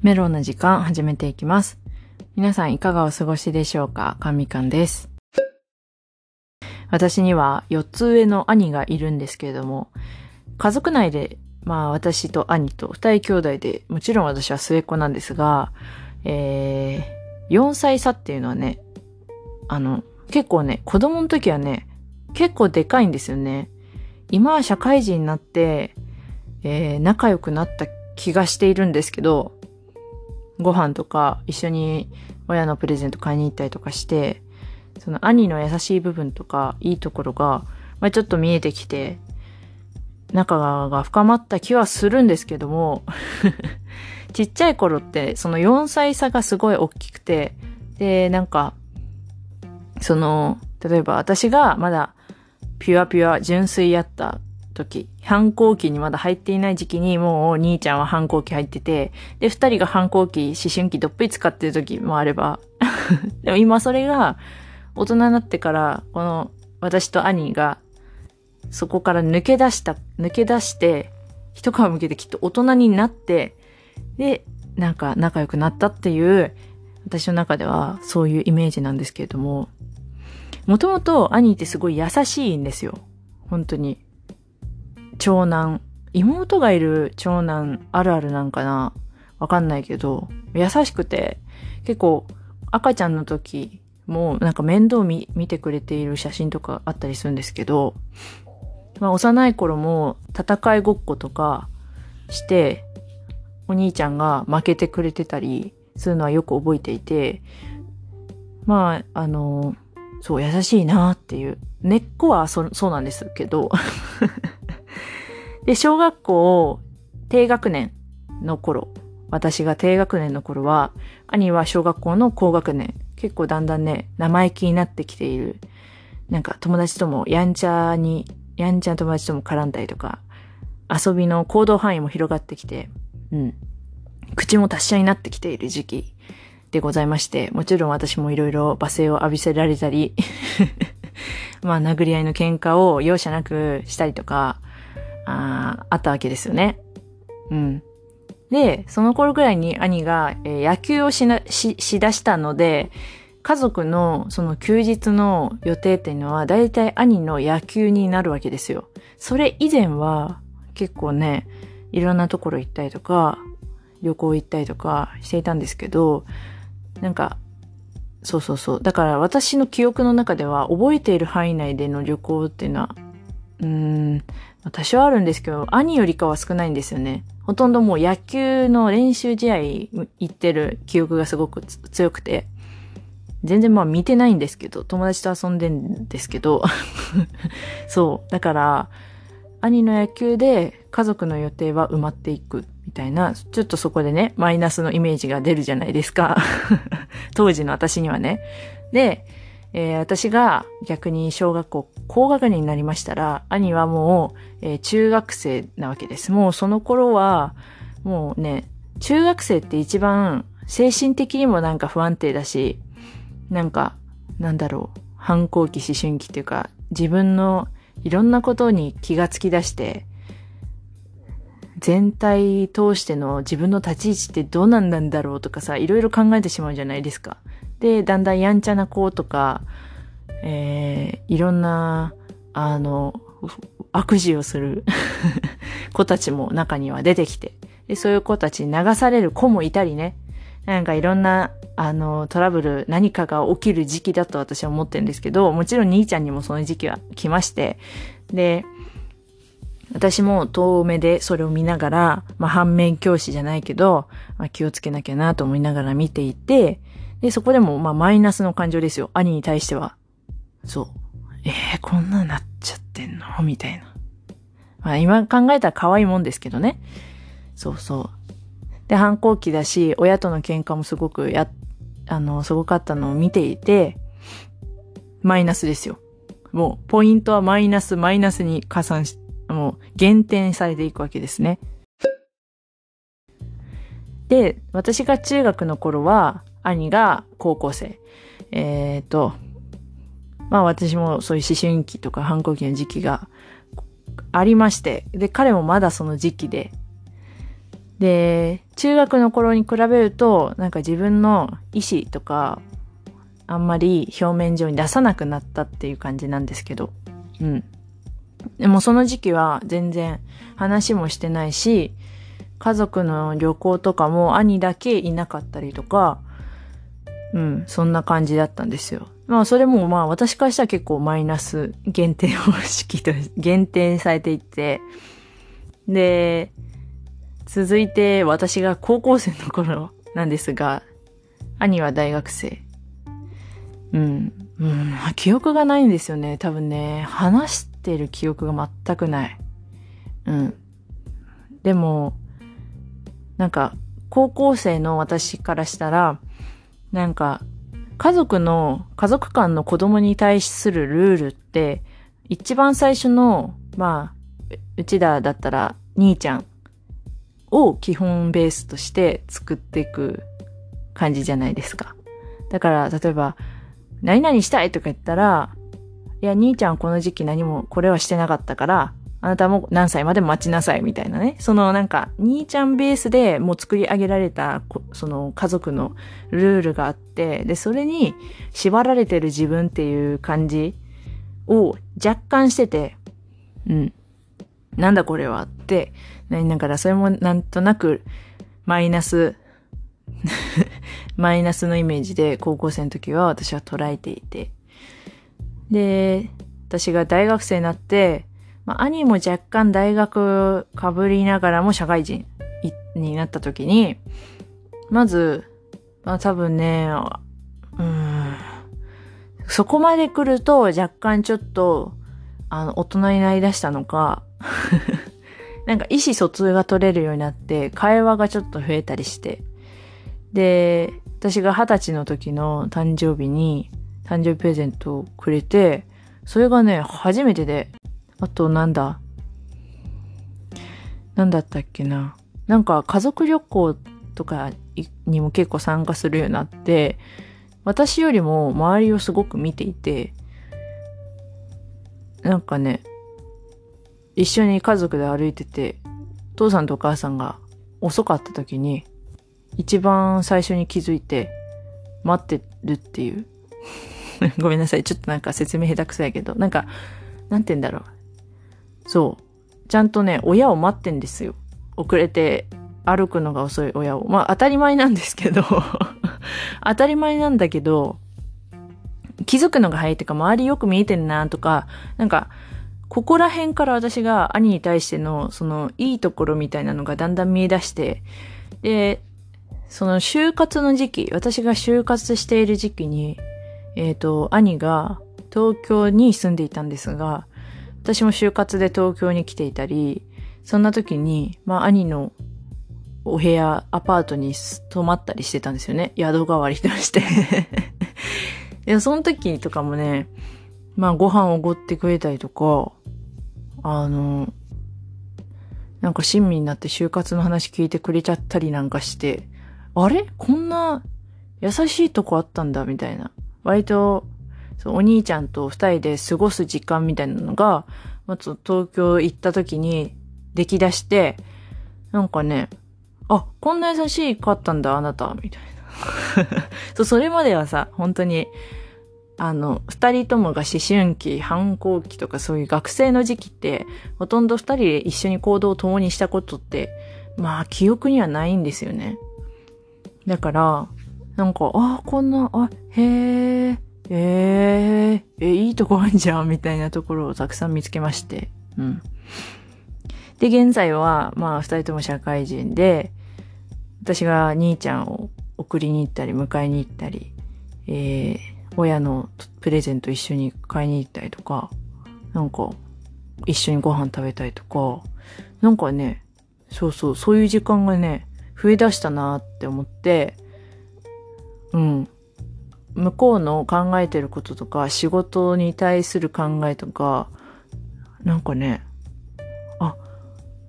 メロンの時間始めていきます。皆さんいかがお過ごしでしょうか？かみかんです。私には4つ上の兄がいるんですけれども、家族内で、まあ私と兄と2人兄弟で、もちろん私は末っ子なんですが、えー、4歳差っていうのはね、あの、結構ね、子供の時はね、結構でかいんですよね。今は社会人になって、えー仲良くなった気がしているんですけど、ご飯とか一緒に親のプレゼント買いに行ったりとかして、その兄の優しい部分とかいいところが、まあ、ちょっと見えてきて、仲が深まった気はするんですけども、ちっちゃい頃ってその4歳差がすごい大きくて、で、なんか、その、例えば私がまだピュアピュア純粋やった時、反抗期にまだ入っていない時期にもう兄ちゃんは反抗期入ってて、で、二人が反抗期、思春期どっぷり使ってる時もあれば、でも今それが大人になってから、この私と兄がそこから抜け出した、抜け出して、一皮向けてきっと大人になって、で、なんか仲良くなったっていう、私の中ではそういうイメージなんですけれども、もともと兄ってすごい優しいんですよ。本当に。長男。妹がいる長男あるあるなんかなわかんないけど、優しくて、結構赤ちゃんの時もなんか面倒見見てくれている写真とかあったりするんですけど、まあ幼い頃も戦いごっことかして、お兄ちゃんが負けてくれてたりするのはよく覚えていて、まあ、あの、そう、優しいなっていう。根っこはそそうなんですけど。で、小学校低学年の頃、私が低学年の頃は、兄は小学校の高学年。結構だんだんね、生意気になってきている。なんか友達ともやんちゃに、やんちゃな友達とも絡んだりとか、遊びの行動範囲も広がってきて、うん。口も達者になってきている時期でございまして、もちろん私もいろいろ罵声を浴びせられたり、まあ殴り合いの喧嘩を容赦なくしたりとか、ああったわけですよね。うん。で、その頃ぐらいに兄が、えー野球をしな、し、しだしたので、家族のその休日の予定っていうのは、だいたい兄の野球になるわけですよ。それ以前は、結構ね、いろんなところ行ったりとか、旅行行ったりとかしていたんですけど、なんか、そうそうそう。だから私の記憶の中では覚えている範囲内での旅行っていうのは、うーん、まあ多少あるんですけど、兄よりかは少ないんですよね。ほとんどもう野球の練習試合行ってる記憶がすごく強くて、全然まあ見てないんですけど、友達と遊んでんですけど、そう。だから、兄の野球で家族の予定は埋まっていくみたいな、ちょっとそこでね、マイナスのイメージが出るじゃないですか。当時の私にはね。で、えー私が逆に小学校高学年になりましたら、兄はもう、えー中学生なわけです。もうその頃は、もうね、中学生って一番精神的にもなんか不安定だし、なんか、なんだろう、反抗期、思春期っていうか、自分のいろんなことに気がつき出して、全体通しての自分の立ち位置ってどうなんなんだろうとかさ、いろいろ考えてしまうじゃないですか。で、だんだんやんちゃな子とか、えー、いろんな、あの、悪事をする 子たちも中には出てきて、で、そういう子たちに流される子もいたりね、なんかいろんな、あの、トラブル、何かが起きる時期だと私は思ってるんですけど、もちろん兄ちゃんにもその時期は来まして、で、私も遠目でそれを見ながら、まあ、反面教師じゃないけど、まあ、気をつけなきゃなと思いながら見ていて、で、そこでも、まあ、マイナスの感情ですよ。兄に対しては。そう。えー、こんなんなっちゃってんの？みたいな。まあ、今考えたら可愛いもんですけどね。そうそう。で、反抗期だし、親との喧嘩もすごくや、あの、すごかったのを見ていて、マイナスですよ。もう、ポイントはマイナス、マイナスに加算し、もう、減点されていくわけですね。で、私が中学の頃は、兄が高校生。えっ、と、まあ私もそういう思春期とか反抗期の時期がありまして、で、彼もまだその時期で、で、中学の頃に比べると、なんか自分の意思とか、あんまり表面上に出さなくなったっていう感じなんですけど。うん。でもその時期は全然話もしてないし、家族の旅行とかも兄だけいなかったりとか、うん、そんな感じだったんですよ。まあそれもまあ私からしたら結構マイナス限定方式と限定 されていて、で、続いて私が高校生の頃なんですが、兄は大学生。うん。うん、記憶がないんですよね。多分ね、話してる記憶が全くない。うん。でも、なんか、高校生の私からしたら、なんか、家族の、家族間の子供に対するルールって、一番最初の、まあ、うちだだったら、兄ちゃんを基本ベースとして作っていく感じじゃないですか。だから、例えば、何々したいとか言ったら、いや、兄ちゃんこの時期何もこれはしてなかったから、あなたも何歳まで待ちなさいみたいなね。そのなんか、兄ちゃんベースでもう作り上げられた、その家族のルールがあって、で、それに縛られてる自分っていう感じを若干してて、うん。なんだこれはって、ながらそれもなんとなくマイナスマイナスのイメージで高校生の時は私は捉えていて。で、私が大学生になって、まあ、兄も若干大学かぶりながらも社会人になった時に、まず、まあ多分ね、うん、そこまで来ると若干ちょっと、あの、大人になりだしたのか なんか意思疎通が取れるようになって、会話がちょっと増えたりして。で、私が二十歳の時の誕生日に、誕生日プレゼントをくれて、それがね、初めてで、あとなんだ、なんだったっけな？なんか家族旅行とかにも結構参加するようになって、私よりも周りをすごく見ていて、なんかね、一緒に家族で歩いてて、父さんとお母さんが遅かった時に、一番最初に気づいて、待ってるっていう。ごめんなさい。ちょっとなんか説明下手くそやけど、なんか、なんて言うんだろう。そう。ちゃんとね、親を待ってんですよ。遅れて歩くのが遅い親を。まあ当たり前なんですけど 当たり前なんだけど、気づくのが早いっていうか、周りよく見えてるなとか、なんか、ここら辺から私が兄に対しての、その、いいところみたいなのがだんだん見え出して、で、その就活の時期、私が就活している時期に、えっ、ー、と、兄が東京に住んでいたんですが、私も就活で東京に来ていたり、そんな時に、まあ兄のお部屋、アパートに泊まったりしてたんですよね。宿代わりとして いや、その時とかもね、まあご飯おごってくれたりとか、あの、なんか親身になって就活の話聞いてくれちゃったりなんかして、あれ？こんな優しいとこあったんだみたいな。割と、そうお兄ちゃんと二人で過ごす時間みたいなのが、まず東京行った時に出来出して、なんかね、あ、こんな優しいかったんだ、あなた、みたいな。そう、それまではさ、本当に、あの、二人ともが思春期、反抗期とかそういう学生の時期って、ほとんど二人で一緒に行動を共にしたことって、まあ、記憶にはないんですよね。だから、なんか、あ、こんな、あ、へえ、えー、え、いいとこあんじゃん、みたいなところをたくさん見つけまして。うん。で、現在は、まあ、二人とも社会人で、私が兄ちゃんを送りに行ったり、迎えに行ったり、えー、親のプレゼント一緒に買いに行ったりとか、なんか、一緒にご飯食べたりとか、なんかね、そうそう、そういう時間がね、増え出したなって思って、うん。向こうの考えてることとか、仕事に対する考えとか、なんかね、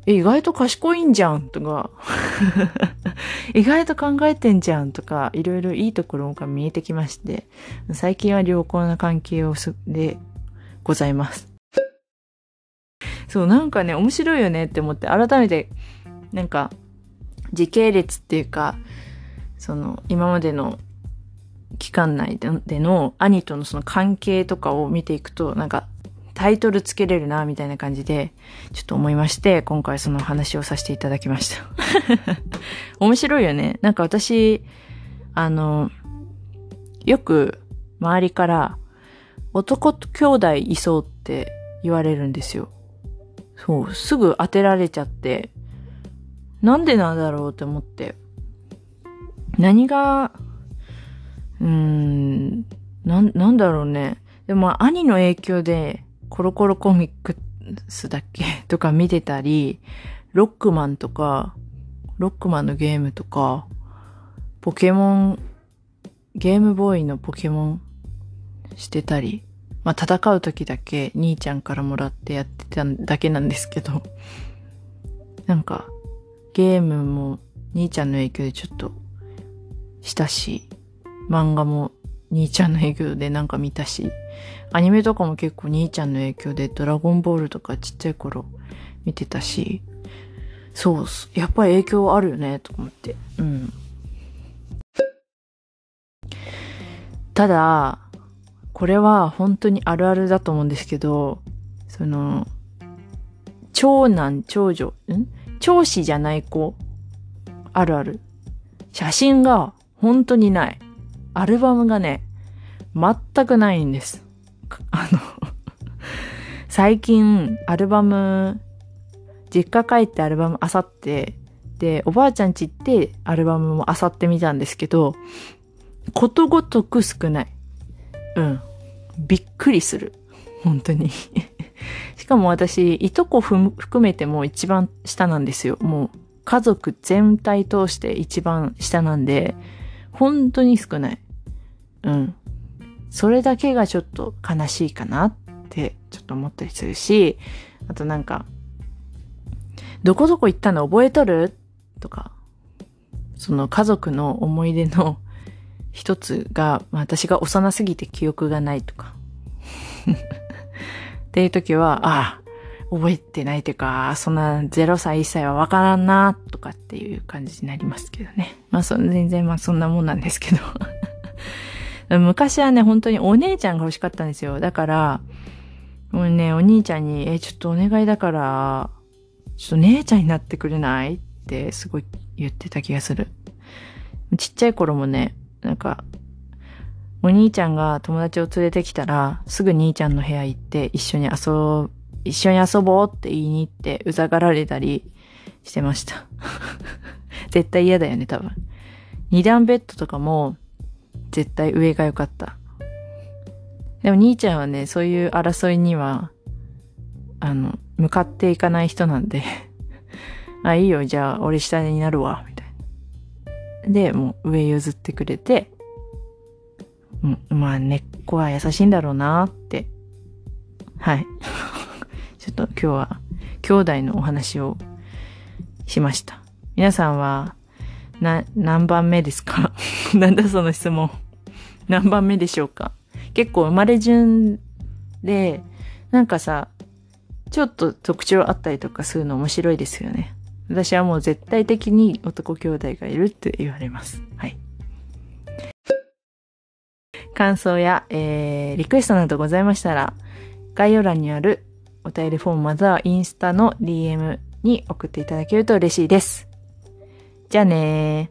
え、意外と賢いんじゃんとか 意外と考えてんじゃんとか、いろいろいいところが見えてきまして、最近は良好な関係をす、でございます。そう、なんかね、面白いよねって思って、改めて、なんか、時系列っていうか、その、今までの期間内での兄とのその関係とかを見ていくと、なんか、タイトルつけれるな、みたいな感じで、ちょっと思いまして、今回その話をさせていただきました。面白いよね。なんか私、あの、よく周りから男と兄弟いそうって言われるんですよ。そう、すぐ当てられちゃって、なんでなんだろうって思って。何が、うーん、なん、なんだろうね。でも、兄の影響で、コロコロコミックスだっけ？とか見てたり、ロックマンとか、ロックマンのゲームとか、ポケモン、ゲームボーイのポケモンしてたり、まあ戦う時だけ兄ちゃんからもらってやってただけなんですけど、なんかゲームも兄ちゃんの影響でちょっとしたし、漫画も兄ちゃんの影響でなんか見たし、アニメとかも結構兄ちゃんの影響でドラゴンボールとかちっちゃい頃見てたし、そうっす、やっぱり影響あるよね、と思って。うん。ただ、これは本当にあるあるだと思うんですけど、その、長男、長女、ん？長子じゃない子、あるある。写真が本当にない。アルバムがね、全くないんです。あの最近、アルバム、実家帰ってアルバムあさって、で、おばあちゃんち行ってアルバムもあさってみたんですけど、ことごとく少ない。うん。びっくりする。本当に。しかも私、いとこ含めても一番下なんですよ。もう、家族全体通して一番下なんで、本当に少ない。うん。それだけがちょっと悲しいかなってちょっと思ったりするし、あとなんか、どこどこ行ったの覚えとる？とか、その家族の思い出の 一つが、私が幼すぎて記憶がないとか。っていう時は、ああ、覚えてないというか、そんな0歳1歳はわからんな、とかっていう感じになりますけどね。まあそ、全然まあそんなもんなんですけど。昔はね、本当にお姉ちゃんが欲しかったんですよ。だから、もうね、お兄ちゃんに、え、ちょっとお願いだから、ちょっと姉ちゃんになってくれない？ってすごい言ってた気がする。ちっちゃい頃もね、なんか、お兄ちゃんが友達を連れてきたら、すぐ兄ちゃんの部屋行って一緒に遊、一緒に遊ぼうって言いに行ってうざがられたりしてました。絶対嫌だよね、多分。二段ベッドとかも、絶対上が良かった。でも兄ちゃんはね、そういう争いには、あの、向かっていかない人なんで あ、いいよ、じゃあ俺下になるわ、みたいな。で、もう上譲ってくれて、うん、まあ根っこは優しいんだろうなって。はい。ちょっと今日は兄弟のお話をしました。皆さんは、な、何番目ですか？なんだその質問。何番目でしょうか？結構生まれ順で、なんかさ、ちょっと特徴あったりとかするの面白いですよね。私はもう絶対的に男兄弟がいるって言われます。はい。感想や、えー、リクエストなどございましたら、概要欄にあるお便りフォームまたはインスタの DM に送っていただけると嬉しいです。じゃあね